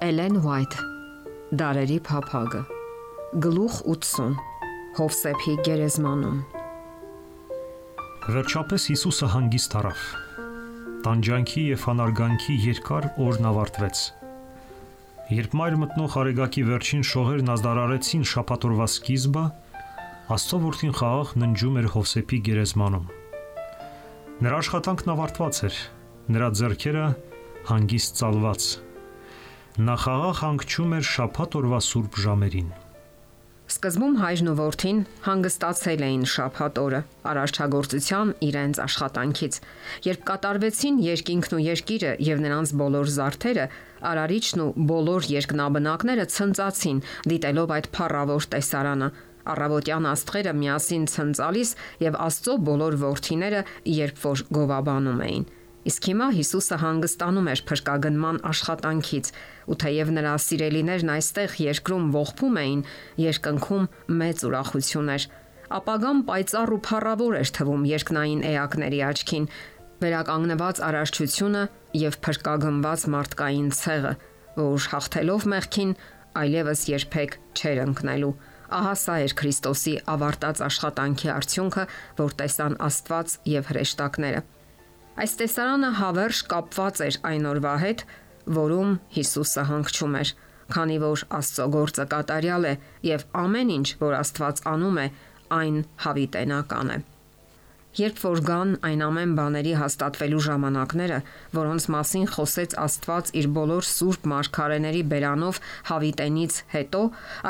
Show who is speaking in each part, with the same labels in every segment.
Speaker 1: Էլեն Ուայթ Դարերի փափագը Գլուխ 80 Հովսեփի գերեզմանում
Speaker 2: Վերջապես Հիսուսը հանգիստ առավ։ Տանջանքի եւ անարգանքի երկար օրն ավարտվեց։ Երբ մայր մտնող արեգակի վերջին շողերն ազդարարեցին շապատորվա սկիզբը, Աստծո որդին խաղաղ ննջում էր Հովսեփի գերեզմանում։ Նրա աշխատանքն ավարտված էր, նրա ձեռքերը հանգիստ ծալված Նա նախաղաղ հանգչում էր շաբաթ օրվա սուրբ ժամերին։
Speaker 1: Սկզբում հայրն ու որդին հանգստացել էին շաբաթ օրը արարչագործության իրենց աշխատանքից։ Երբ կատարվեցին երկինքն ու երկիրը եւ նրանց բոլոր զարդերը, արարիչն ու բոլոր երկնաբնակները ցնծացին, դիտելով այդ փառավոր տեսարանը։ Առավոտյան աստղերը միասին ցնծալիս եւ Աստծո բոլոր որդիները երբ որ գովաբանում էին։ Իսկ հիմա Հիսուսը հանգստանում էր փրկագնման աշխատանքից, ու թեև նրա սիրելիներն այստեղ երկրում ողբում էին, երկնքում մեծ ուրախություն էր։ Ապագան պայծառ ու փառավոր էր թվում երկնային էակների աչքին, վերականգնված արարչությունը եւ փրկագնված մարդկային ցեղը, որ հաղթելով մեղքին այլևս երբեք չեր ընկնելու։ Ահա սա էր Քրիստոսի ավարտած աշխատանքի արդյունքը, որ տեսան Աստված եւ հրեշտակները։ Այս տեսարանը հավերժ կապված էր այն օրվա հետ, որում Հիսուսը հանգչում էր, քանի որ Աստծո գործը կատարյալ է եւ ամեն ինչ, որ Աստված անում է, այն հավիտենական է։ Երբ որ գան այն ամեն բաների հաստատվելու ժամանակները, որոնց մասին խոսեց Աստված իր բոլոր սուրբ մարգարեների բերանով հավիտենից հետո,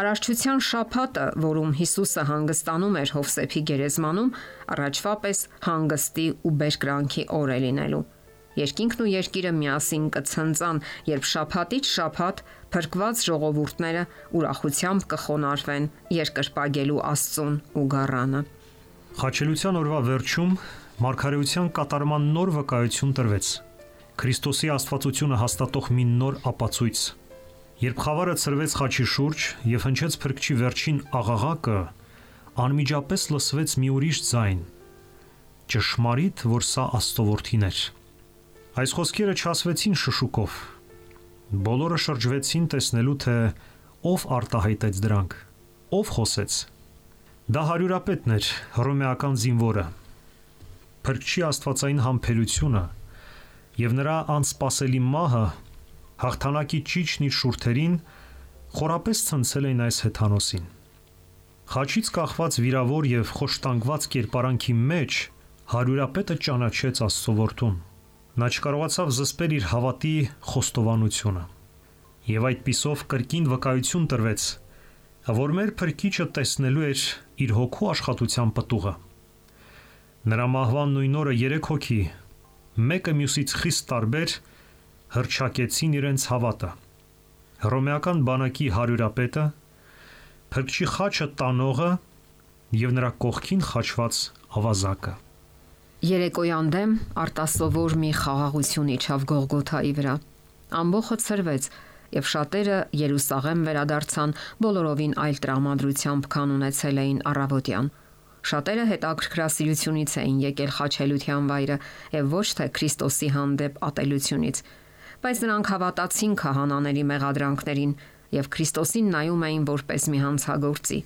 Speaker 1: արարչության շաբաթը, որում Հիսուսը հանգստանում էր Հովսեփի գերեզմանում, առաջվա պես հանգստի ու բերկրանքի օր է լինելու։ Երկինքն ու երկիրը միասին կցնծան, երբ շաբաթից շաբաթ փրկված ժողովուրդները ուրախությամբ կխոնարհվեն երկրպագելու Աստծուն ու գառանը։
Speaker 2: Խաչելության օրվա վերջում Մարգարեության կատարման նոր վկայություն տրվեց։ Քրիստոսի աստվածությունը հաստատող մի նոր ապացույց։ Երբ խավարը ծրվեց խաչի շուրջ եւ հնչեց փրկչի վերջին աղաղակը, անմիջապես լսվեց մի ուրիշ ձայն. ճշմարիտ, որ սա Աստծո էր։ Այս խոսքերը չասվեցին շշուկով։ Բոլորը շրջվեցին տեսնելու թե ով արտահայտեց դրանք, ով խոսեց Դա հարյուրապետն էր, հռոմեական զինվորը։ Փրկչի աստվածային համբերությունը եւ նրա անսպասելի մահը հաղթանակի ճիճն իր շուրթերին խորապես ցնցել էին այս հեթանոսին։ Խաչից կախված վիրավոր եւ խոշտանգված կերպարանքի մեջ հարյուրապետը ճանաչեց Աստծո որդուն։ Նա չկարողացավ զսպել իր հավատի խոստովանությունը։ Եվ այդ պիսով կրկին վկայություն տրվեց որ մեր փրկիչը տեսնելու էր իր հոգու աշխատության պտուղը։ Նրա մահվան նույն օրը 3 հոգի, մեկը մյուսից խիստ տարբեր, հրճակեցին իրենց հավատը։ Հռոմեական բանակի հարյուրապետը, փրկչի խաչը տանողը եւ նրա կողքին խաչված ավազակը։
Speaker 1: Երեկոյան դեմ արտասովոր մի խաղաղություն իջավ Գողգոթայի վրա։ Ամբողջը ծրվեց եւ շատերը Երուսաղեմ վերադարձան բոլորովին այլ տրամադրությամբ, քան ունեցել էին առավոտյան։ Շատերը հետաքրքրասիրությունից էին եկել խաչելության վայրը եւ ոչ թե Քրիստոսի հանդեպ ատելությունից, բայց նրանք հավատացին քահանաների մեղադրանքներին եւ Քրիստոսին նայում էին որպես մի հանցագործի։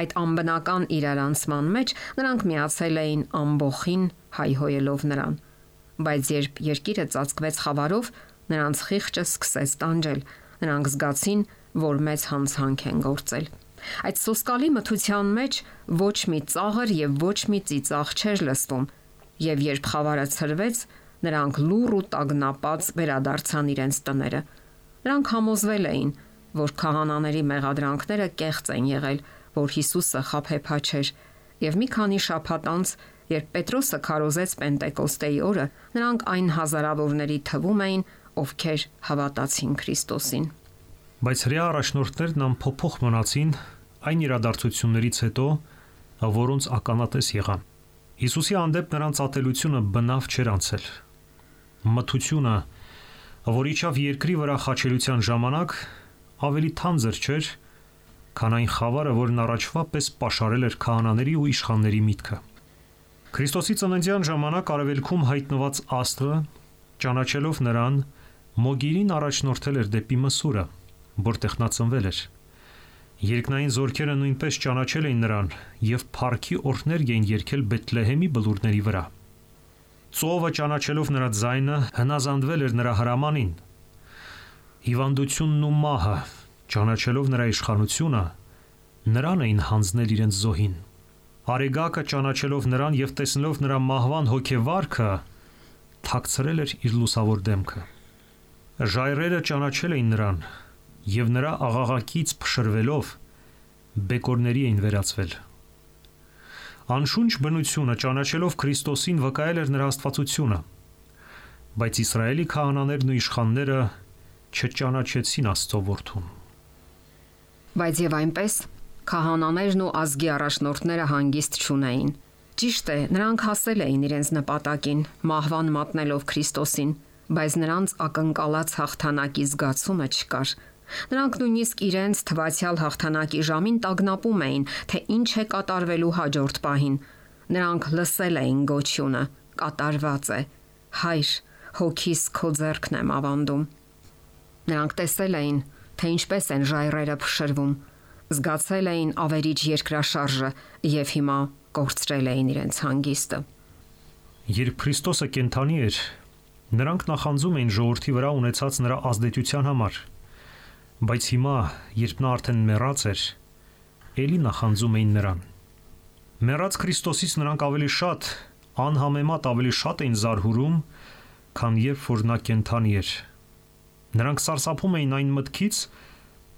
Speaker 1: Այդ անբնական իրարանցման մեջ նրանք միացել էին ամբողին հայհոյելով նրան։ Բայց երբ երկիրը ծածկվեց խավարով, Նրանց խիղճը սկսեց տանջել։ Նրանք զգացին, որ մեծ հանցանք են գործել։ Այդ սոսկալի մթության մեջ ոչ մի ծաղր եւ ոչ մի ծիծաղ չէր լսվում, եւ երբ խավարը ցրվեց, նրանք լուռ ու տագնապած վերադարձան իրենց տները։ Նրանք համոզվել էին, որ քահանաների մեղադրանքները կեղծ են եղել, որ Հիսուսը խափեփա չէր, եւ մի քանի շաբաթ անց, երբ Պետրոսը քարոզեց Պենտեկոստեի օրը, նրանք այն հազարավորների թվում էին, ովքեր հավատացին Քրիստոսին։
Speaker 2: Բայց հрья առաջնորդներն ամփոփող մնացին այն իրադարձություններից հետո, որոնց ականատես եղան։ Հիսուսի հանդեպ նրանց ատելությունը բնավ չեր անցել։ Մթությունը, որ իջավ երկրի վրա խաչելության ժամանակ, ավելի թանձր չէր, քան այն խավարը, որն առաջվա պես պաշարել էր քահանաների ու իշխանների միտքը։ Քրիստոսի ծննդյան ժամանակ արևելքում հայտնված աստղը ճանաչելով նրան Մոգիրին առաջնորդել էր դեպի Մսուրը, որտեղ նա ծնվել էր։ Երկնային զորքերը նույնպես ճանաչել էին նրան եւ փառքի օրհներ էին երկել Բեթլեհեմի բլուրների վրա։ Ծովը ճանաչելով նրա ձայնը հնազանդվել էր նրա հրամանին։ Հիվանդությունն ու մահը ճանաչելով նրա իշխանությունը նրան էին հանձնել իրենց զոհին։ Արեգակը ճանաչելով նրան եւ տեսնելով նրա մահվան հոգեվարքը, թաքցրել էր իր լուսավոր դեմքը։ Ժայռերը ճանաչել էին նրան եւ նրա աղաղակից փշրվելով բեկորների էին վերածվել։ Անշունչ բնությունը ճանաչելով Քրիստոսին վկայել էր նրա աստվածությունը, բայց Իսրայելի քահանաներն ու իշխանները չճանաչեցին Աստծո որդուն։
Speaker 1: Բայց եւ այնպես քահանաներն ու ազգի առաջնորդները հանգիստ չունեին։ Ճիշտ է, նրանք հասել էին իրենց նպատակին, մահվան մատնելով Քրիստոսին, բայց նրանց ակնկալած հաղթանակի զգացումը չկար։ Նրանք նույնիսկ իրենց թվացial հաղթանակի ժամին տագնապում էին, թե ինչ է կատարվելու հաջորդ պահին։ Նրանք լսել էին գոչյունը. կատարված է։ Հայր, հոգիս քո ձեռքն եմ ավանդում։ Նրանք տեսել էին, թե ինչպես են ժայռերը փշրվում, զգացել էին ավերիչ երկրաշարժը եւ հիմա կորցրել էին իրենց հանգիստը։
Speaker 2: Երբ Քրիստոսը կենթանի էր, նրանք նախանձում էին ժողովրդի վրա ունեցած նրա ազդեցության համար։ Բայց հիմա, երբ նա արդեն մեռած էր, ելի նախանձում էին նրան։ Մեռած Քրիստոսից նրանք ավելի շատ, անհամեմատ ավելի շատ էին զարհուրում, քան երբ որ նա կենթանի էր։ Նրանք սարսափում էին այն մտքից,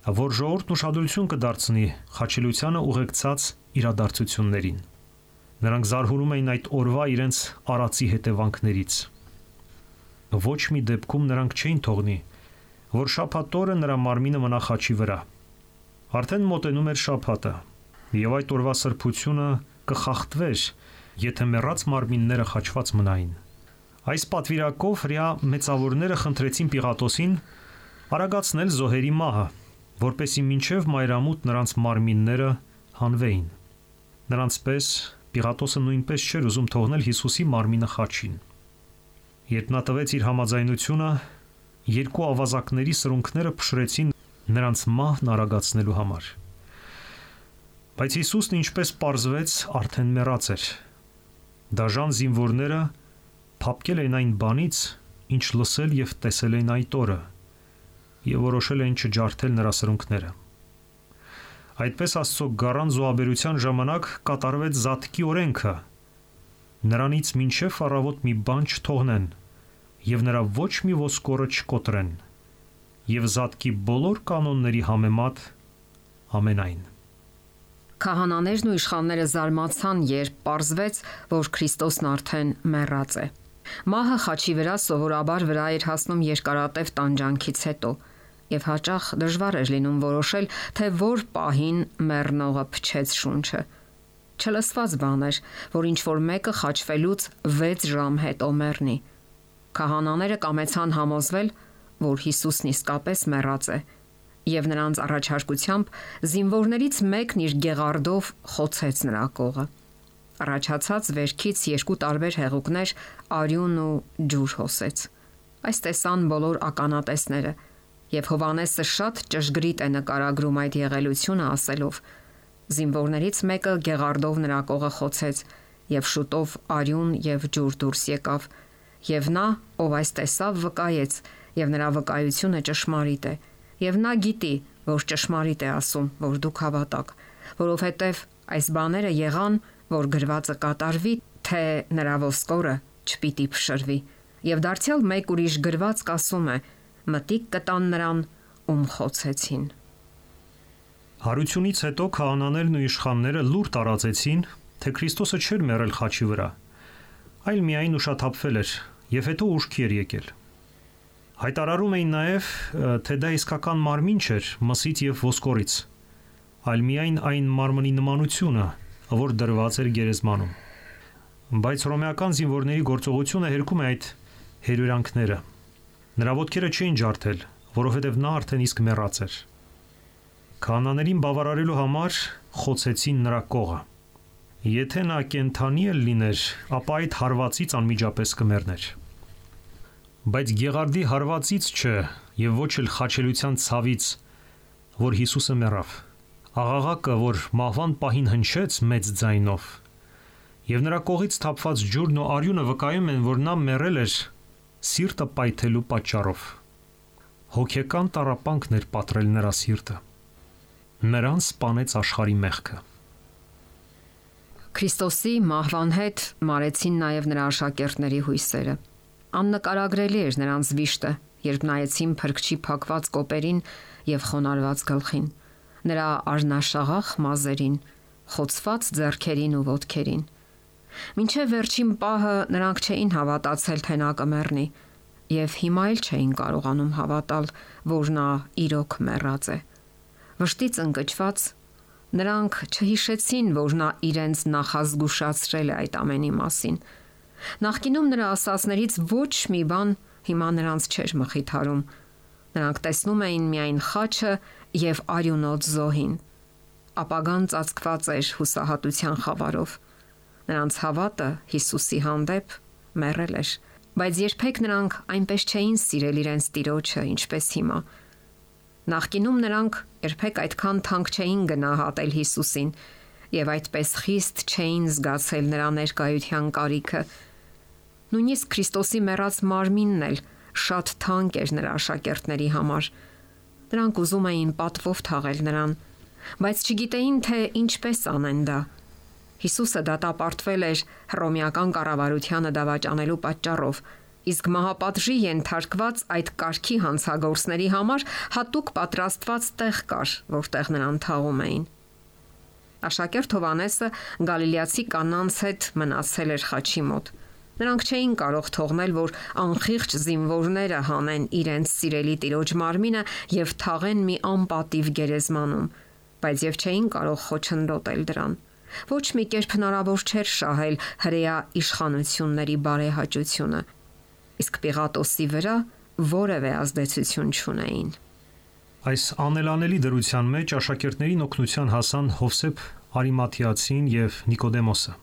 Speaker 2: որ ժողովուրդն ուշադրություն կդարձնի խաչելությանը ուղեկցած իրադարձություններին։ Նրանք զարհուրում էին այդ օրվա իրենց արածի հետևանքներից ոչ մի դեպքում նրանք չէին թողնի, որ շափատորը նրա մարմինը մնա խաչի վրա։ Արդեն մոտենում էր շափատը, եւ այդ օրվա սրբությունը կխախտվեր, եթե մեռած մարմինները խաչված մնային։ Այս պատվիրակով հрья մեծավորները խնդրեցին Պիղատոսին արագացնել զոհերի մահը, որպեսի մինչև մայրամուտ նրանց մարմինները հանվեին։ Նրանց պես Պիղատոսը նույնպես չէր ուզում թողնել Հիսուսի մարմինը խաչին։ Երբ նա տվեց իր համաձայնությունը, երկու ավազակների սրունքները փշրեցին նրանց մահն արագացնելու համար։ Բայց Հիսուսն ինչպես պարզվեց, արդեն մեռած էր։ Դաժան զինվորները փապկել են այն բանից, ինչ լսել եւ տեսել են այդ օրը եւ որոշել էին չջարդել նրա սրունքները։ Այդպես Աստծո գառան զոհաբերության ժամանակ կատարվեց Զատկի օրենքը։ Նրանից մինչև առավոտ մի բան չթողնեն եւ նրա ոչ մի ոսկորը չկոտրեն։ Եվ Զատկի բոլոր կանոնների համեմատ ամենայն
Speaker 1: Քահանաներն ու իշխանները զարմացան, երբ ողջվեց, որ Քրիստոսն արդեն մեռած է։ Մահը խաչի վրա սովորաբար վրա էր հասնում երկարատև տանջանքից հետո եւ հաճախ դժվար էր լինում որոշել, թե որ պահին մեռնողը փչեց շունչը։ Չլսված բան էր, որ ինչ որ մեկը խաչվելուց 6 ժամ հետո մեռնի։ Քահանաները կամեցան համոզվել, որ Հիսուսն իսկապես մեռած է, եւ նրանց առաջարկությամբ զինվորներից մեկն իր գեղարդով խոցեց նրա կողը։ Առաջացած վերքից երկու տարբեր հեղուկներ արյուն ու ջուր հոսեց։ Այս տեսան բոլոր ականատեսները եւ Հովանեսը շատ ճշգրիտ է նկարագրում այդ եղելությունը ասելով. Զինվորներից մեկը գեղարդով նրա կողը խոցեց եւ շուտով արյուն եւ ջուր դուրս եկավ եւ նա ով այս տեսավ վկայեց եւ նրա վկայությունը ճշմարիտ է եւ նա գիտի որ ճշմարիտ է ասում որ դուք հավատաք որովհետեւ այս բաները եղան որ գրվածը կատարվի թե նրա ոսկորը չպիտի փշրվի եւ դարձյալ մեկ ուրիշ գրված կասում է. Մտիկ կտան նրան, ում խոցեցին։
Speaker 2: Հարությունից հետո քահանաներն ու իշխանները լուր տարածեցին, թե Քրիստոսը չէր մեռել խաչի վրա, այլ միայն ուշաթափվել էր եւ հետո ուշքի էր եկել։ Հայտարարում էին նաև, թե դա իսկական մարմին չէր մսից եւ ոսկորից, այլ միայն այն մարմնի նմանությունը, որ դրված էր գերեզմանում։ Բայց ռոմեական զինվորների գործողությունը հերքում է այդ հերյուրանքները։ Նրա ոտքերը չէին ջարդել, որովհետև նա արդեն իսկ մեռած էր։ Կանաներին բավարարելու համար խոցեցին նրա կողը։ Եթե նա կենթանի էլ լիներ, ապա այդ հարվածից անմիջապես կմեռներ։ Բայց Գեղարդի հարվածից չէ, եւ ոչ էլ խաչելության ցավից որ Հիսուսը մեռավ։ Աղաղակը, որ մահվան պահին հնչեց մեծ ձայնով, եւ նրա կողից թափված ջուրն ու արյունը վկայում են, որ նա մեռել էր սիրտը պայթելու պատճառով։ Հոգեկան տարապանքն էր պատրել նրա սիրտը նրան սپانեց աշխարհի մեղքը։
Speaker 1: Քրիստոսի մահվան հետ մարեցին նաև նրա աշակերտների հույսերը։ Աննկարագրելի էր նրանց վիշտը, երբ նայեցին փրկչի փակված կոպերին եւ խոնարհված գլխին, նրա արնաշաղախ մազերին, խոցված зерքերին ու ոտքերին։ Մինչև վերջին պահը նրանք չէին հավատացել, թե նա կմեռնի, եւ հիմա էլ չէին կարողանում հավատալ, որ նա իրոք մեռած է։ Վշտից ընկճված նրանք չհիշեցին, որ նա իրենց նախազգուշացրել է այդ ամենի մասին։ Նախկինում նրա ասածներից ոչ մի բան հիմա նրանց չէր մխիթարում։ Նրանք տեսնում էին միայն խաչը եւ արյունոտ զոհին։ Ապագան ծածկված էր հուսահատության խավարով։ Նրանց հավատը Հիսուսի հանդեպ մեռել էր, բայց երբեք նրանք այնպես չէին սիրել իրենց Տիրոջը, ինչպես հիմա։ Նախկինում նրանք երբեք այդքան թանկ չէին գնահատել Հիսուսին եւ այդպես խիստ չէին զգացել նրա ներկայության կարիքը։ Նույնիսկ Քրիստոսի մեռած մարմինն էլ շատ թանկ էր նրա աշակերտների համար։ Նրանք ուզում էին պատվով թաղել նրան, բայց չգիտեին թե ինչպես անեն դա։ Հիսուսը դատապարտվել էր հռոմեական կառավարությանը դավաճանելու պատճառով, իսկ մահապատժի ենթարկված այդ կարգի հանցագործների համար հատուկ պատրաստված տեղ կար, որտեղ նրան թաղում էին։ Աշակերտ Հովանեսը Գալիլեացի կանանց հետ մնացել էր խաչի մոտ։ Նրանք չէին կարող թողնել, որ անխիղճ զինվորները հանեն իրենց սիրելի տիրոջ մարմինը եւ թաղեն մի անպատիվ գերեզմանում, բայց եւ չէին կարող խոչընդոտել դրան։ Ոչ մի կերպ հնարավոր չէր շահել հրեա իշխանությունների բարեհաճությունը։ Իսկ Պիղատոսի վրա որևէ ազդեցություն չունեին։
Speaker 2: Այս անելանելի դրության մեջ աշակերտներին օգնության հասան Հովսեփ Արիմաթիացին եւ Նիկոդեմոսը։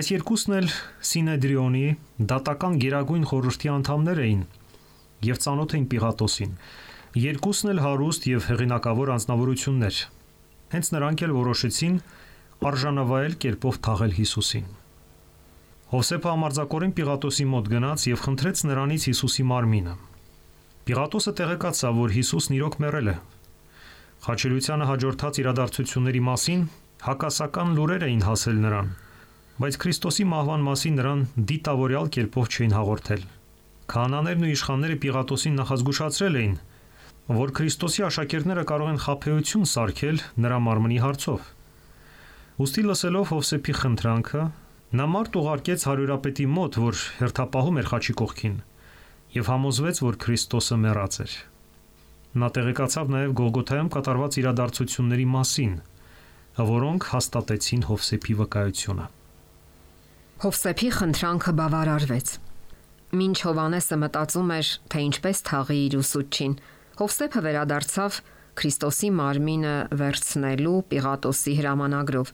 Speaker 2: Այս երկուսն էլ Սինեդրիոնի դատական գերագույն խորհրդի անդամներ էին եւ ծանոթ էին Պիղատոսին։ Երկուսն էլ հարուստ եւ հեղինակավոր անznավորություններ։ Հենց նրանք էլ որոշեցին արժանավայել կերպով թաղել Հիսուսին։ Հովսեփը ամարձակորեն Պիղատոսի մոտ գնաց եւ խնդրեց նրանից Հիսուսի մարմինը։ Պիղատոսը տեղեկացավ, որ Հիսուսն իրոք մեռել է։ Խաչելությանը հաջորդած իրադարձությունների մասին հակասական լուրեր էին հասել նրան, բայց Քրիստոսի մահվան մասին նրան դիտավորյալ կերպով չէին հաղորդել։ Քահանաներն ու իշխանները Պիղատոսին նախազգուշացրել էին, որ Քրիստոսի աշակերտները կարող են խափեություն սարքել նրա մարմնի հարցով։ Ոստի լսելով Հովսեփի խնդրանքը, նա մարդ ուղարկեց հարյուրապետի մոտ, որ հերթապահում էր խաչի կողքին, եւ համոզվեց, որ Քրիստոսը մեռած էր։ Նա տեղեկացավ նաև Գողգոթայում կատարված իրադարձությունների մասին, որոնք հաստատեցին Հովսեփի վկայությունը։
Speaker 1: Հովսեփի խնդրանքը բավարարվեց։ Մինչ Հովանեսը մտածում էր, թե ինչպես թաղի իր ուսուցչին, Հովսեփը վերադարձավ Քրիստոսի մարմինը վերցնելու Պիղատոսի հրամանագրով,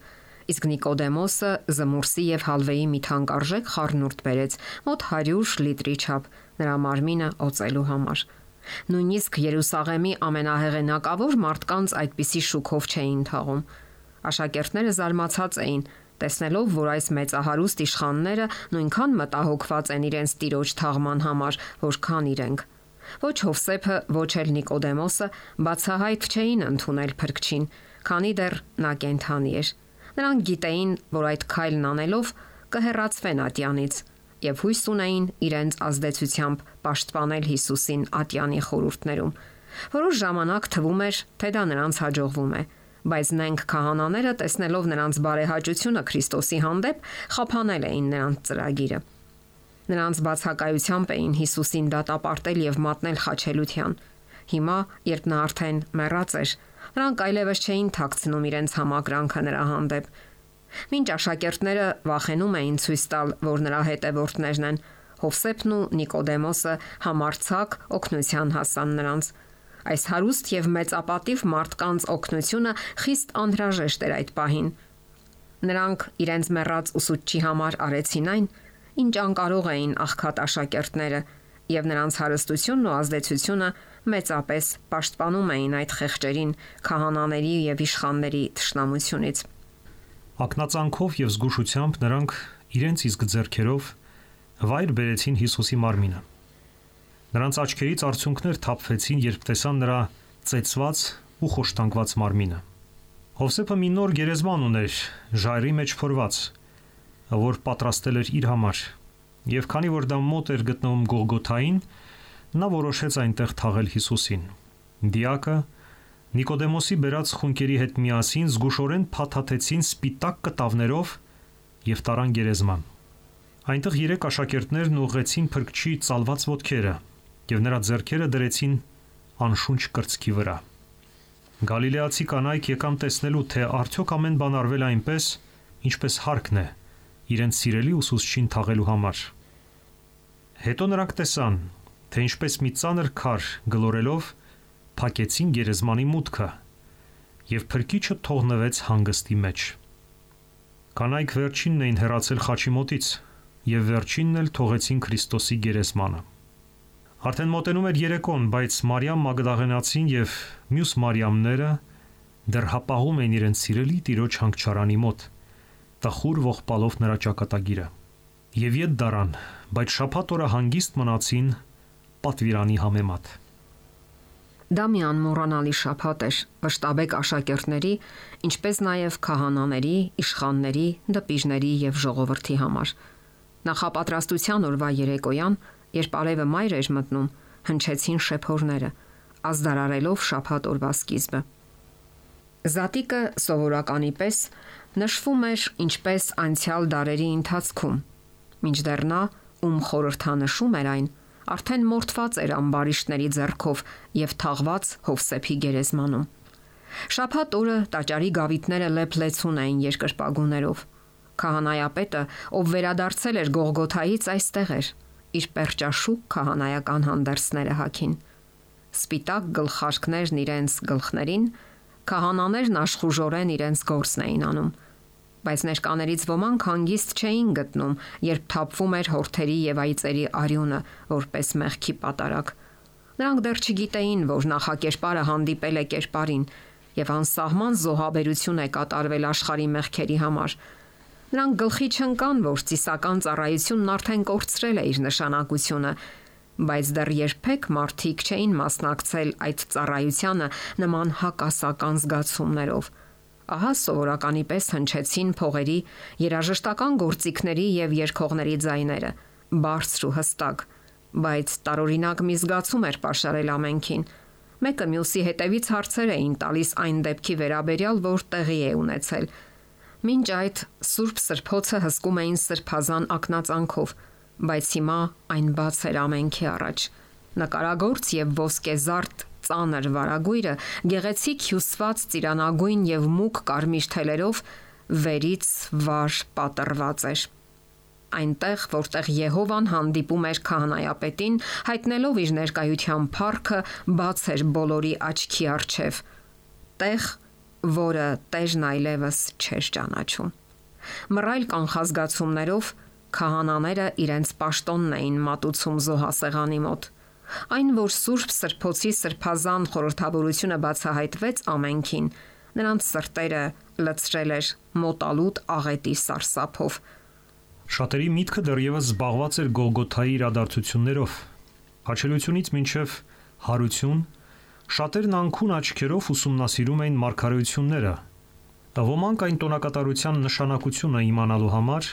Speaker 1: իսկ Նիկոդեմոսը զմուրսի եւ հալվեի մի թանկարժեք խառնուրդ բերեց, մոտ 100 լիտրի չափ, նրա մարմինը օծելու համար։ Նույնիսկ Երուսաղեմի ամենահեղինակավոր մարդկանց այդպիսի շուկով չէին թաղում։ Աշակերտները զարմացած էին, տեսնելով, որ այս մեծահարուստ իշխանները նույնքան մտահոգված են իրենց տիրոջ թաղման համար, որքան իրենք։ Ոչ Հովսեփը, ոչ էլ Նիկոդեմոսը բացահայտ չէին ընդունել փրկչին, քանի դեռ նա կենթանի էր։ Նրանք գիտեին, որ այդ քայլն անելով կհեռացվեն ատյանից եւ հույս ունեին իրենց ազդեցությամբ պաշտպանել Հիսուսին ատյանի խորուրդներում։ Որոշ ժամանակ թվում էր, թե դա նրանց հաջողվում է, բայց նենք քահանաները տեսնելով նրանց բարեհաճությունը Քրիստոսի հանդեպ, խափանել էին նրանց ծրագիրը։ Նրանց բացակայությամբ էին Հիսուսին դատապարտել եւ մատնել խաչելության։ Հիմա, երբ նա արդեն մեռած էր, նրանք այլևս չէին թաքցնում իրենց համակրանքը նրա հանդեպ։ Մինչ աշակերտները վախենում էին ցույց տալ, որ նրա հետևորդներն են, Հովսեփն ու Նիկոդեմոսը համարցակ օգնության հասան նրանց Այս հարուստ եւ մեծապատիվ մարդկանց օգնությունը խիստ անհրաժեշտ էր այդ պահին։ Նրանք իրենց մեռած ուսուցչի համար արեցին այն, ինչ անկարող էին աղքատ աշակերտները, եւ նրանց հարստությունն ու ազդեցությունը մեծապես պաշտպանում էին այդ խեղճերին քահանաների եւ իշխանների ճշնամությունից։
Speaker 2: Ակնածանքով եւ զգուշությամբ նրանք իրենց իսկ ձեռքերով վայր բերեցին Հիսուսի մարմինը։ Նրանց աչքերից արցունքներ թափվեցին, երբ տեսան նրա ծեծված ու խոշտանգված մարմինը։ Հովսեփը մի նոր գերեզման ուներ, ժայռի մեջ փորված, որ պատրաստել էր իր համար։ Եվ քանի որ դա մոտ էր գտնվում Գողգոթային, նա որոշեց այնտեղ թաղել Հիսուսին։ Դիակը Նիկոդեմոսի բերած խունկերի հետ միասին զգուշորեն փաթաթեցին սպիտակ կտավներով եւ տարան գերեզման։ Այնտեղ երեք աշակերտներն ուղղեցին փրկչի ծալված ոտքերը եւ նրա ձեռքերը դրեցին անշունչ կրծքի վրա։ Գալիլեացի կանայք եկան տեսնելու, թե արդյոք ամեն բան արվել այնպես, ինչպես հարկն է, իրենց սիրելի ուսուցչին թաղելու համար։ Հետո նրանք տեսան, թե ինչպես մի ծանր քար գլորելով փակեցին գերեզմանի մուտքը եւ փրկիչը թողնվեց հանգստի մեջ։ Կանայք վերջինն էին հեռացել խաչի մոտից եւ վերջինն էլ թողեցին Քրիստոսի գերեզմանը։ Արդեն մոտենում էր երեկոն, բայց Մարիամ Մագդաղենացին եւ մյուս Մարիամները դեռ հապաղում էին իրենց սիրելի տիրոջ հանգչարանի մոտ, տխուր ողբալով նրա ճակատագիրը։ Եվ իդ դարան, բայց շփաթ օրը հանգիստ մնացին պատվիրանի համեմատ։
Speaker 1: Դա մի անմոռանալի շփաթ էր վշտաբեկ աշակերտների, ինչպես նաև քահանաների, իշխանների, դպիժների եւ ժողովրդի համար։ Նախապատրաստության օրվա երեկոյան, երբ արևը մայր էր մտնում, հնչեցին շեփորները, ազդարարելով շփաթ օրվա սկիզբը։ Զատիկը սովորականի պես նշվում էր ինչպես անցյալ դարերի ընթացքում, մինչդեռ նա, ում խորհրդանշում էր այն, արդեն մորթված էր ամբարիշտների ձեռքով եւ թաղված Հովսեփի գերեզմանում։ Շաբաթ օրը տաճարի գավիթները լեփլեցուն էին երկրպագուներով։ Քահանայապետը, ով վերադարձել էր Գողգոթայից, այստեղ էր։ Իր պերճաշուկ քահանայական հանդերձները հագին։ Սպիտակ գլխարկներն իրենց գլխներին, քահանաներն աշխուժորեն իրենց գործն էին անում բայց ներկաներից ոմանք հանգիստ չէին գտնում, երբ թափվում էր հորթերի եւ այծերի արյունը, որպես մեղքի պատարակ։ Նրանք դեռ չգիտեին, որ նախակերպարը հանդիպել է կերպարին եւ անսահման զոհաբերություն է կատարվել աշխարհի մեղքերի համար։ Նրանք գլխի չընկան, որ ծիսական ծառայությունն արդեն կորցրել է իր նշանակությունը, բայց դեռ երբեք մարդիկ չէին մասնակցել այդ ծառայությանը նման հակասական զգացումներով։ Ահա սովորականի պես հնչեցին փողերի, երաժշտական գործիքների եւ երգողների ձայները, բարձր ու հստակ, բայց տարօրինակ մի զգացում էր pašարել ամենքին։ Մեկը մյուսի հետևից հարցեր էին տալիս այն դեպքի վերաբերյալ, որ տեղի է ունեցել։ Մինչ այդ Սուրբ Սրբոցը հսկում էին սրբազան ակնածանքով, բայց հիմա այն բաց էր ամենքի առաջ։ Նկարագործ եւ ոսկեզարդ ծանր վարագույրը գեղեցիկ հյուսված ծիրանագույն եւ մուկ կարմիր թելերով վերից վար պատրված էր այնտեղ, որտեղ Եհովան հանդիպում էր քահանայապետին, հայտնելով իր ներկայության փառքը, բաց էր բոլորի աչքի առջև։ Տեղ, որը տեժն այլևս չէր ճանաչում։ Մռայլ կանխազգացումներով քահանաները իրենց պաշտոնն էին մատուցում զոհասեղանի մոտ։ Այն, որ Սուրբ Սրբոցի սրբազան խորհրդավորությունը բացահայտվեց ամենքին, նրանց սրտերը լցրել էր մոտալուտ աղետի սարսափով։
Speaker 2: Շատերի միտքը դեռևս զբաղված էր Գողգոթայի իրադարձություններով։ Հաչելությունից մինչև հարություն շատերն անքուն աչքերով ուսումնասիրում էին մարգարեությունները։ Ոմանք այն տոնակատարության նշանակությունը իմանալու համար,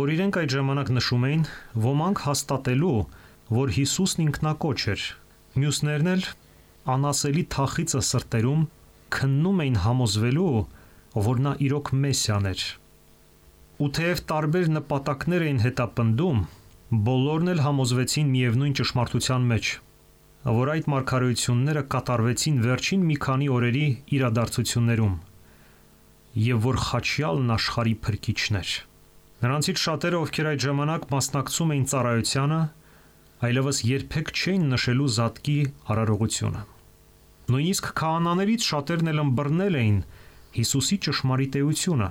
Speaker 2: որ իրենք այդ ժամանակ նշում էին, ոմանք հաստատելու, որ Հիսուսն ինքնակոչ էր։ Մյուսներն էլ անասելի թախիցը սրտերում քննում էին համոզվելու, որ նա իրոք մեսիան էր։ Ու թեև տարբեր նպատակներ էին հետապնդում, բոլորն էլ համոզվեցին միևնույն ճշմարտության մեջ, որ այդ մարգարեությունները կատարվեցին վերջին մի քանի օրերի իրադարձություններում եւ որ խաչյալն աշխարհի փրկիչն էր։ Նրանցից շատերը, ովքեր այդ ժամանակ մասնակցում էին ծառայությանը, այլևս երբեք չէին նշելու զատկի արարողությունը։ Նույնիսկ քահանաներից շատերն էլ ըմբռնել էին Հիսուսի ճշմարիտեությունը։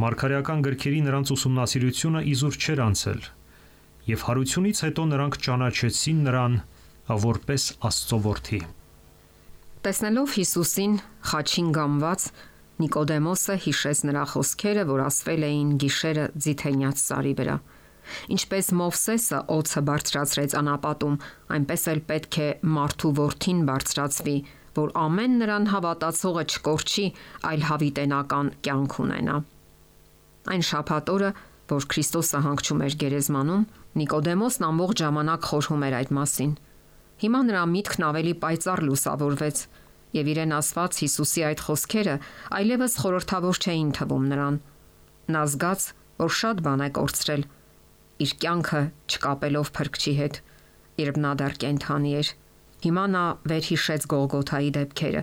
Speaker 2: Մարգարեական գրքերի նրանց ուսումնասիրությունը իզուր չէր անցել, եւ հարությունից հետո նրանք ճանաչեցին նրան որպես Աստծո որդի։
Speaker 1: Տեսնելով Հիսուսին խաչին գամված, Նիկոդեմոսը հիշեց նրա խոսքերը, որ ասվել էին գիշերը ձիթենյաց սարի վրա։ Ինչպես Մովսեսը օծը բարձրացրեց անապատում, այնպես էլ պետք է մարդու որդին բարձրացվի, որ ամեն նրան հավատացողը չկորչի, այլ հավիտենական կյանք ունենա։ Այն շաբաթ օրը, որ Քրիստոսը հանգչում էր գերեզմանում, Նիկոդեմոսն ամբողջ ժամանակ խորհում էր այդ մասին։ Հիմա նրա միտքն ավելի պայծառ լուսավորվեց, եւ իրեն ասված Հիսուսի այդ խոսքերը այլևս խորթավոր չէին թվում նրան։ Նա զգաց, որ շատ բան է կորցրել իր կյանքը չկապելով փրկչի հետ, երբ նա դեռ կենթանի էր։ Հիմա նա վերհիշեց Գողգոթայի դեպքերը։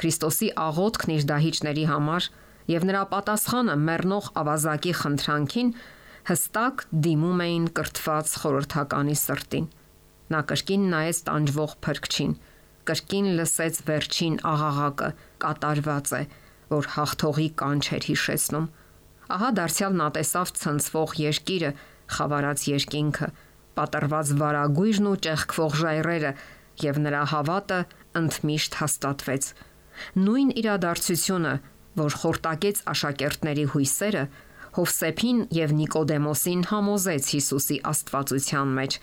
Speaker 1: Քրիստոսի աղոթքն իր դահիճների համար եւ նրա պատասխանը մեռնող ավազակի խնդրանքին հստակ դիմում էին կրթված խորհրդականի սրտին։ Նա կրկին նայեց տանջվող փրկչին կրկին լսեց վերջին աղաղակը կատարված է, որ հաղթողի կանչ էր հիշեցնում։ Ահա դարձյալ նա տեսավ ցնցվող երկիրը, խավարած երկինքը, պատրված վարագույրն ու ճեղքվող ժայռերը, եւ նրա հավատը ընդմիշտ հաստատվեց։ Նույն իրադարձությունը, որ խորտակեց աշակերտների հույսերը, Հովսեփին եւ Նիկոդեմոսին համոզեց Հիսուսի աստվածության մեջ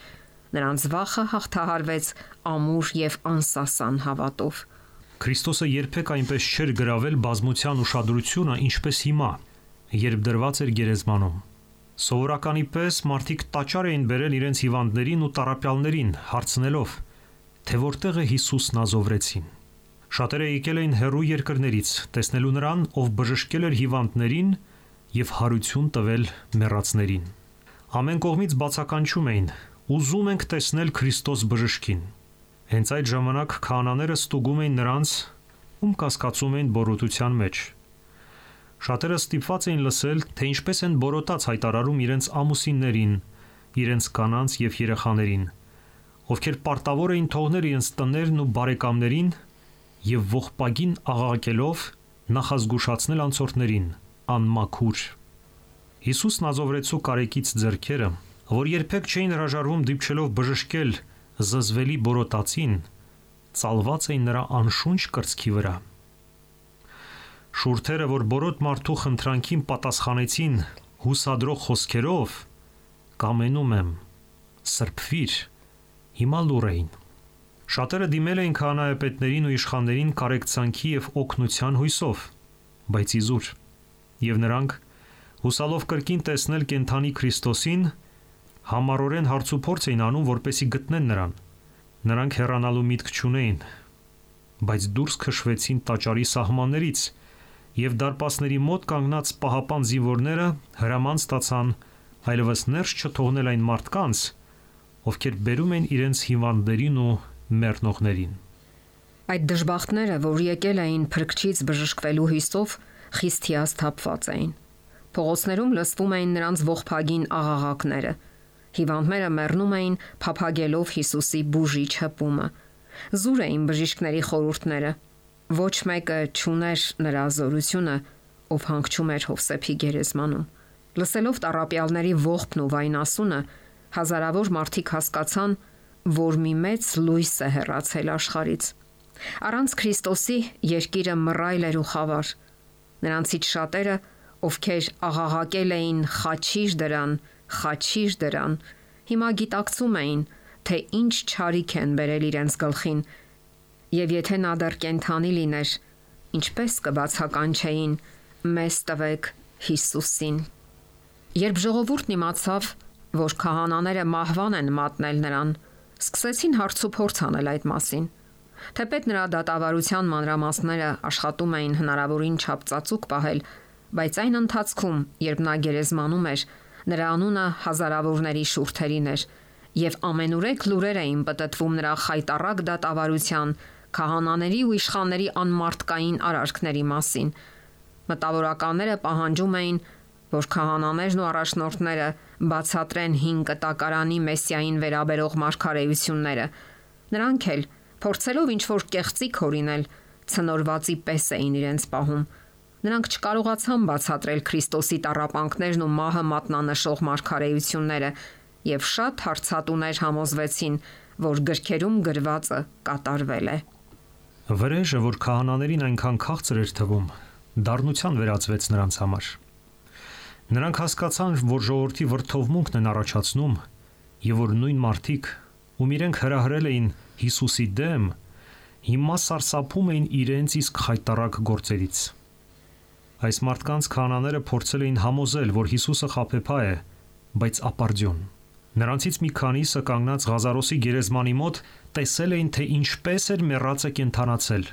Speaker 1: Նրանց վախը հաղթահարվեց ամուր եւ անսասան հավատով։
Speaker 2: Քրիստոսը երբեք այնպես չէր գravel բազմության ուշադրությունը, ինչպես հիմա, երբ դրված էր գերեզմանում։ Սովորականի պես մարդիկ տաճար էին բերել իրենց հիվանդներին ու տարապյալներին, հարցնելով, թե որտեղ է Հիսուսն ազովրեցին։ Շատերը եկել էին հերու երկրներից, տեսնելու նրան, ով բժշկել էր հիվանդներին եւ հարություն տվել մեռածներին։ Ամեն կողմից բացականչում էին, Ուզում ենք տեսնել Քրիստոս բժշկին։ Հենց այդ ժամանակ քահանաները ստուգում էին նրանց, ում կասկածում էին բորոտության մեջ։ Շատերը ստիպված էին լսել, թե ինչպես են բորոտած հայտարարում իրենց ամուսիններին, իրենց կանանց եւ երեխաներին, ովքեր պարտավոր էին թողնել իրենց տներն ու բարեկամներին եւ ողբագին աղաղակելով նախազգուշացնել անցորդներին անմաքուր։ Հիսուսն ազովրեցու կարեկից ձեռքերը որ երբեք չէին հրաժարվում դիպչելով բժշկել զզվելի բորոտացին, ցալված էին նրա անշունչ կրծքի վրա։ Շուրթերը, որ բորոտ մարդու խնդրանքին պատասխանեցին հուսադրող խոսքերով, կամենում եմ, սրբվիր, հիմա լուր էին։ Շատերը դիմել էին քահանայապետներին ու իշխաններին կարեկցանքի եւ օգնության հույսով, բայց իզուր։ Եվ նրանք հուսալով կրկին տեսնել կենթանի Քրիստոսին, համառորեն հարցուփորձ էին անում, որպեսի գտնեն նրան։ Նրանք հեռանալու միտք չունեին, բայց դուրս քշվեցին տաճարի սահմաններից եւ դարպասների մոտ կանգնած պահապան զինվորները հրաման ստացան այլևս ներս չթողնել այն մարդկանց, ովքեր բերում են իրենց հիվանդներին ու մեռնողներին։
Speaker 1: Այդ դժբախտները, որ եկել էին փրկչից բժշկվելու հույսով, խիստ հիասթափված էին։ Փողոցներում լսվում էին նրանց ողբագին աղաղակները, Հիվանդները մեռնում էին փափագելով Հիսուսի բուժիչ հպումը։ Զուր էին բժիշկների խորհուրդները։ Ոչ մեկը չուներ նրա զորությունը, ով հանգչում էր Հովսեփի գերեզմանում։ Լսելով տարապյալների ողբն ու վայնասունը, հազարավոր մարդիկ հասկացան, որ մի մեծ լույս է հեռացել աշխարից։ Առանց Քրիստոսի երկիրը մռայլ էր ու խավար։ Նրանցից շատերը, ովքեր աղաղակել էին խաչիր դրան, խաչիր դրան, հիմա գիտակցում էին, թե ինչ ճարիք են բերել իրենց գլխին։ Եվ եթե նա դեռ կենթանի լիներ, ինչպես կբացականչեին մեզ տվեք Հիսուսին։ Երբ ժողովուրդն իմացավ, որ քահանաները մահվան են մատնել նրան, սկսեցին հարցուփորձ անել այդ մասին։ Թեպետ նրա դատավարության մանրամասները աշխատում էին հնարավորին չափ ծածուկ պահել, բայց այն ընթացքում, երբ նա գերեզմանում էր, Նրա անունը հազարավորների շուրթերին էր, եւ ամենուրեք լուրեր էին պատտվում նրա խայտարակ դատավարության, քահանաների ու իշխանների անմարտկային արարքների մասին։ Մտավորականները պահանջում էին, որ քահանաներն ու առաջնորդները բացատրեն 5 կտակարանի մեսիային վերաբերող մարգարեությունները։ Նրանք էլ փորձելով ինչ-որ կեղծիք հորինել, ցնորվածի պես էին իրենց պահում Նրանք չկարողացան բացատրել Քրիստոսի տառապանքներն ու մահը մատնանշող մարգարեությունները եւ շատ հարցատուներ համոզվեցին, որ գրքերում գրվածը կատարվել է։
Speaker 2: Վրեժը, որ քահանաներին այնքան քաղցր էր թվում, դառնության վերածվեց նրանց համար։ Նրանք հասկացան, որ ժողովրդի վրթովմունքն են առաջացնում եւ որ նույն մարդիկ, ում իրենք հրահրել էին Հիսուսի դեմ, հիմա սարսափում էին իրենց իսկ խայտարակ գործերից։ Այս մարդկանց քանաները փորձել էին համոզել, որ Հիսուսը խափեփա է, բայց ապարդյուն։ Նրանցից մի քանիսը կանգնած Ղազարոսի գերեզմանի մոտ տեսել էին, թե ինչպես էր մեռածը կենթանացել։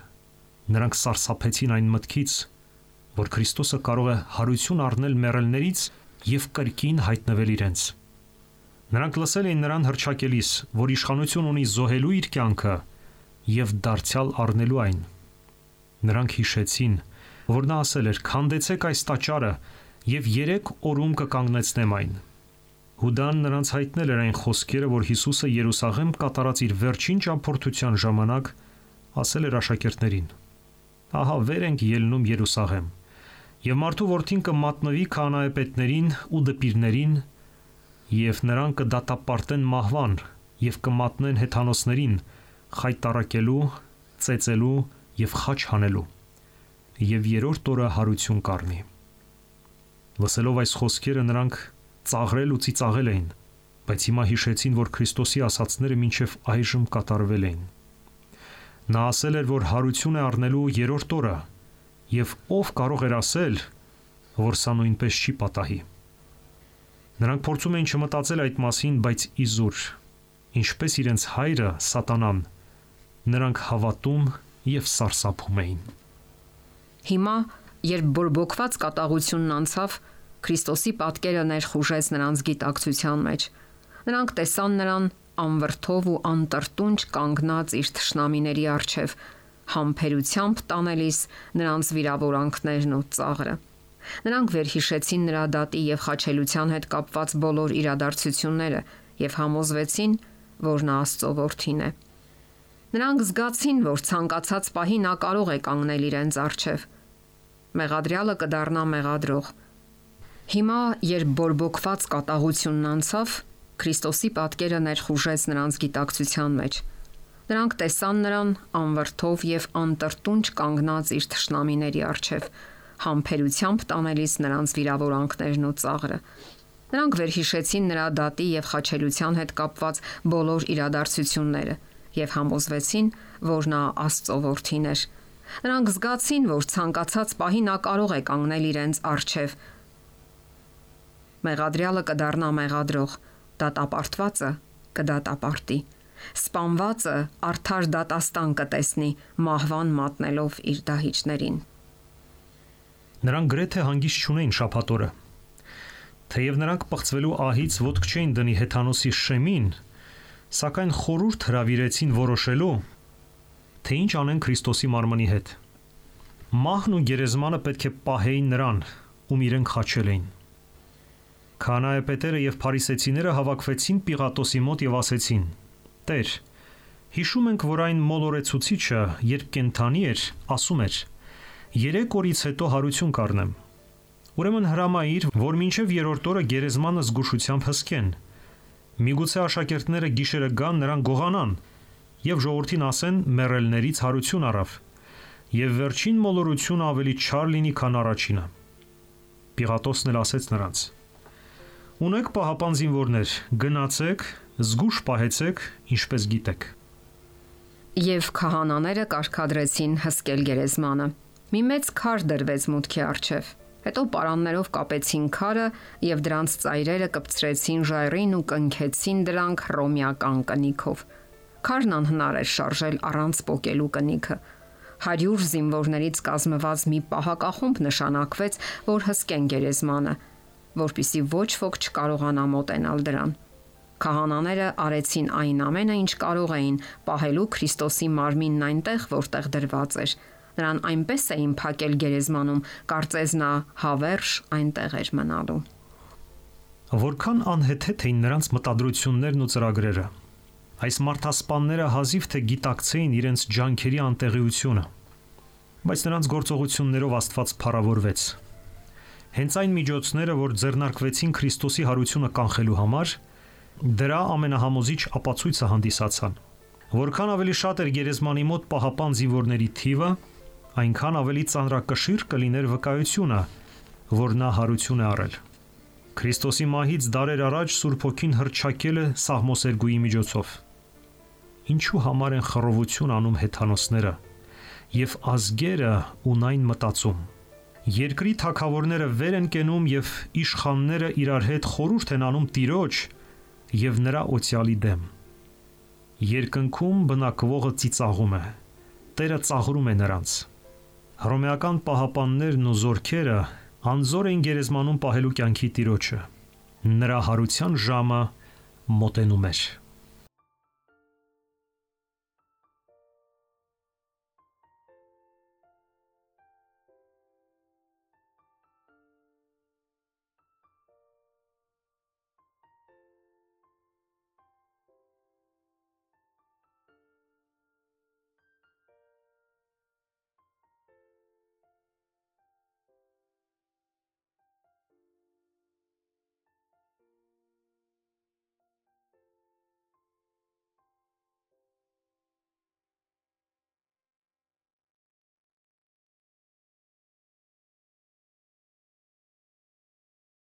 Speaker 2: Նրանք սարսափեցին այն մտքից, որ Քրիստոսը կարող է հարություն առնել մեռելներից եւ կրկին հայտնվել իրենց։ Նրանք լսել էին նրան հրճակելիս, որ իշխանություն ունի զոհելու իր կյանքը եւ դարձյալ առնելու այն։ Նրանք հիշեցին, որ նա ասել էր. «Քանդեցեք այս տաճարը եւ 3 օրում կկանգնեցնեմ այն»։ Հուդան նրանց հայտնել էր այն խոսքերը, որ Հիսուսը Երուսաղեմ կատարած իր վերջին ճամփորդության ժամանակ ասել էր աշակերտներին. Ահա վեր ենք ելնում Երուսաղեմ Եվ մարդու որդին կմատնվի քանայեպետներին ու դպիրներին, եւ նրանք կդատապարտեն մահվան եւ կմատնեն հեթանոսներին խայտարակելու, ծեծելու եւ խաչ հանելու։ Եվ երրորդ օրը հարություն կառնի։ Լսելով այս խոսքերը նրանք ծաղրել ու ծիծաղել էին, բայց հիմա հիշեցին, որ Քրիստոսի ասացները մինչև այժմ կատարվել էին։ Նա ասել էր, որ հարություն է առնելու երրորդ օրը, եւ ով կարող էր ասել, որ սա նույնպես չի պատահի։ Նրանք փորձում էին չմտածել այդ մասին, բայց իզուր, ինչպես իրենց հայրը սատանան, նրանք հավատում եւ սարսափում էին։
Speaker 1: Հիմա, երբ բորբոքված կատաղությունն անցավ, Քրիստոսի պատկերը ներխուժեց նրանց գիտակցության մեջ։ Նրանք տեսան նրան անվրթով ու անտրտունջ կանգնած իր թշնամիների առջև, համբերությամբ տանելիս նրանց վիրավորանքներն ու ծաղրը։ Նրանք վերհիշեցին նրա դատի եւ խաչելության հետ կապված բոլոր իրադարձությունները եւ համոզվեցին, որ նա Աստծո որդին է։ Նրանք զգացին, որ ցանկացած պահի նա կարող է կանգնել իրենց առջև։ Մեղադրյալը կդառնա մեղադրող։ Հիմա, երբ բորբոքված կատաղությունն անցավ, Քրիստոսի պատկերը ներխուժեց նրանց գիտակցության մեջ։ Նրանք տեսան նրան անվրթով եւ անտրտունջ կանգնած իր թշնամիների առջև, համբերությամբ տանելիս նրանց վիրավորանքներն ու ծաղրը։ Նրանք վերհիշեցին նրա դատի եւ խաչելության հետ կապված բոլոր իրադարձությունները եւ համոզվեցին, որ նա Աստծո որդին էր։ Նրանք զգացին, որ ցանկացած պահի նա կարող է կանգնել իրենց առջև։ Մեղադրյալը կդառնա մեղադրող, դատապարտվածը կդատապարտի սպանվածը արդար դատաստան կտեսնի մահվան մատնելով իր դահիճներին։
Speaker 2: Նրանք գրեթե հանգիստ չունեին շափատորը։ Թեև նրանք պղծվելու ահից ոդկ չէին դնի հեթանոսի շեմին, սակայն խորուրդ հravirեցին որոշելու, թե ինչ անեն Քրիստոսի մարմնի հետ։ Մահն ու գերեզմանը պետք է պահեին նրան, ում իրենք խաչել էին։ Քանայեպետերը եւ փարիսեցիները հավաքվեցին Պիղատոսի մոտ եւ ասեցին. Տեր, հիշում ենք, որ այն մոլորեցուցիչը, երբ կենթանի էր, ասում էր. Երեք օրից հետո հարություն կառնեմ։ Ուրեմն հրամայիր, որ մինչև երրորդ օրը գերեզմանը զգուշությամբ հսկեն։ Միգուցե աշակերտները գիշերը գան նրան գողանան եւ ժողովրդին ասեն մեռելներից հարություն առավ։ Եվ վերջին մոլորությունը ավելի չար լինի, քան առաջինը։ Պիղատոսն էլ ասեց նրանց. Ունեք պահապան զինվորներ, գնացեք զգուշ պահեցեք, ինչպես գիտեք։
Speaker 1: Եվ քահանաները կարկադրեցին հսկել գերեզմանը։ Մի մեծ քար դրվեց մուտքի առջև։ Հետո պարաններով կապեցին քարը եւ դրանց ծայրերը կպցրեցին ժայռին ու կնքեցին դրանք ռոմիական կնիքով։ Քարն անհնար էր շարժել առանց փոկելու կնիքը։ 100 զինվորներից կազմված մի պահակախումբ նշանակվեց, որ հսկեն գերեզմանը, որpիսի ոչ ոք չկարողանա մոտենալ դրան։ Քահանաները արեցին այն ամենը, ինչ կարող էին, պահելու Քրիստոսի մարմինն այնտեղ, որտեղ դրված էր։ Նրան այնպես էին փակել գերեզմանում, կարծես նա հավերժ այնտեղ էր մնալու։
Speaker 2: Որքան անհեթեթ էին նրանց մտադրություններն ու ծրագրերը։ Այս մարդասպանները հազիվ թե գիտակցեին իրենց ջանքերի անտեղիությունը, բայց նրանց գործողություններով Աստված փառավորվեց։ Հենց այն միջոցները, որ ձեռնարկվեցին Քրիստոսի հարությունը կանխելու համար, Դրա ամենահամոզիչ ապացույցը հանդիսացան։ Որքան ավելի շատ էր գերեզմանի մոտ պահապան զինվորների թիվը, այնքան ավելի ծանրակշիռ կլիներ վկայությունը, որ նա հարություն է առել։ Քրիստոսի մահից դարեր առաջ Սուրբ Հոգին հրճակել է Սաղմոսերգուի միջոցով։ Ինչու համար են խռովություն անում հեթանոսները եւ ազգերը ունայն մտածում։ Երկրի թակավորները վեր են կենում եւ իշխանները իրար հետ խորուրդ են անում Տիրոջ եւ նրա օցիալի դեմ։ Երկնքում բնակվողը ծիծաղում է։ Տերը ծաղրում է նրանց։ Հռոմեական պահապաններն ու զորքերը անզոր էին գերեզմանում պահելու կյանքի Տիրոջը։ Նրա հարության ժամը մոտենում էր։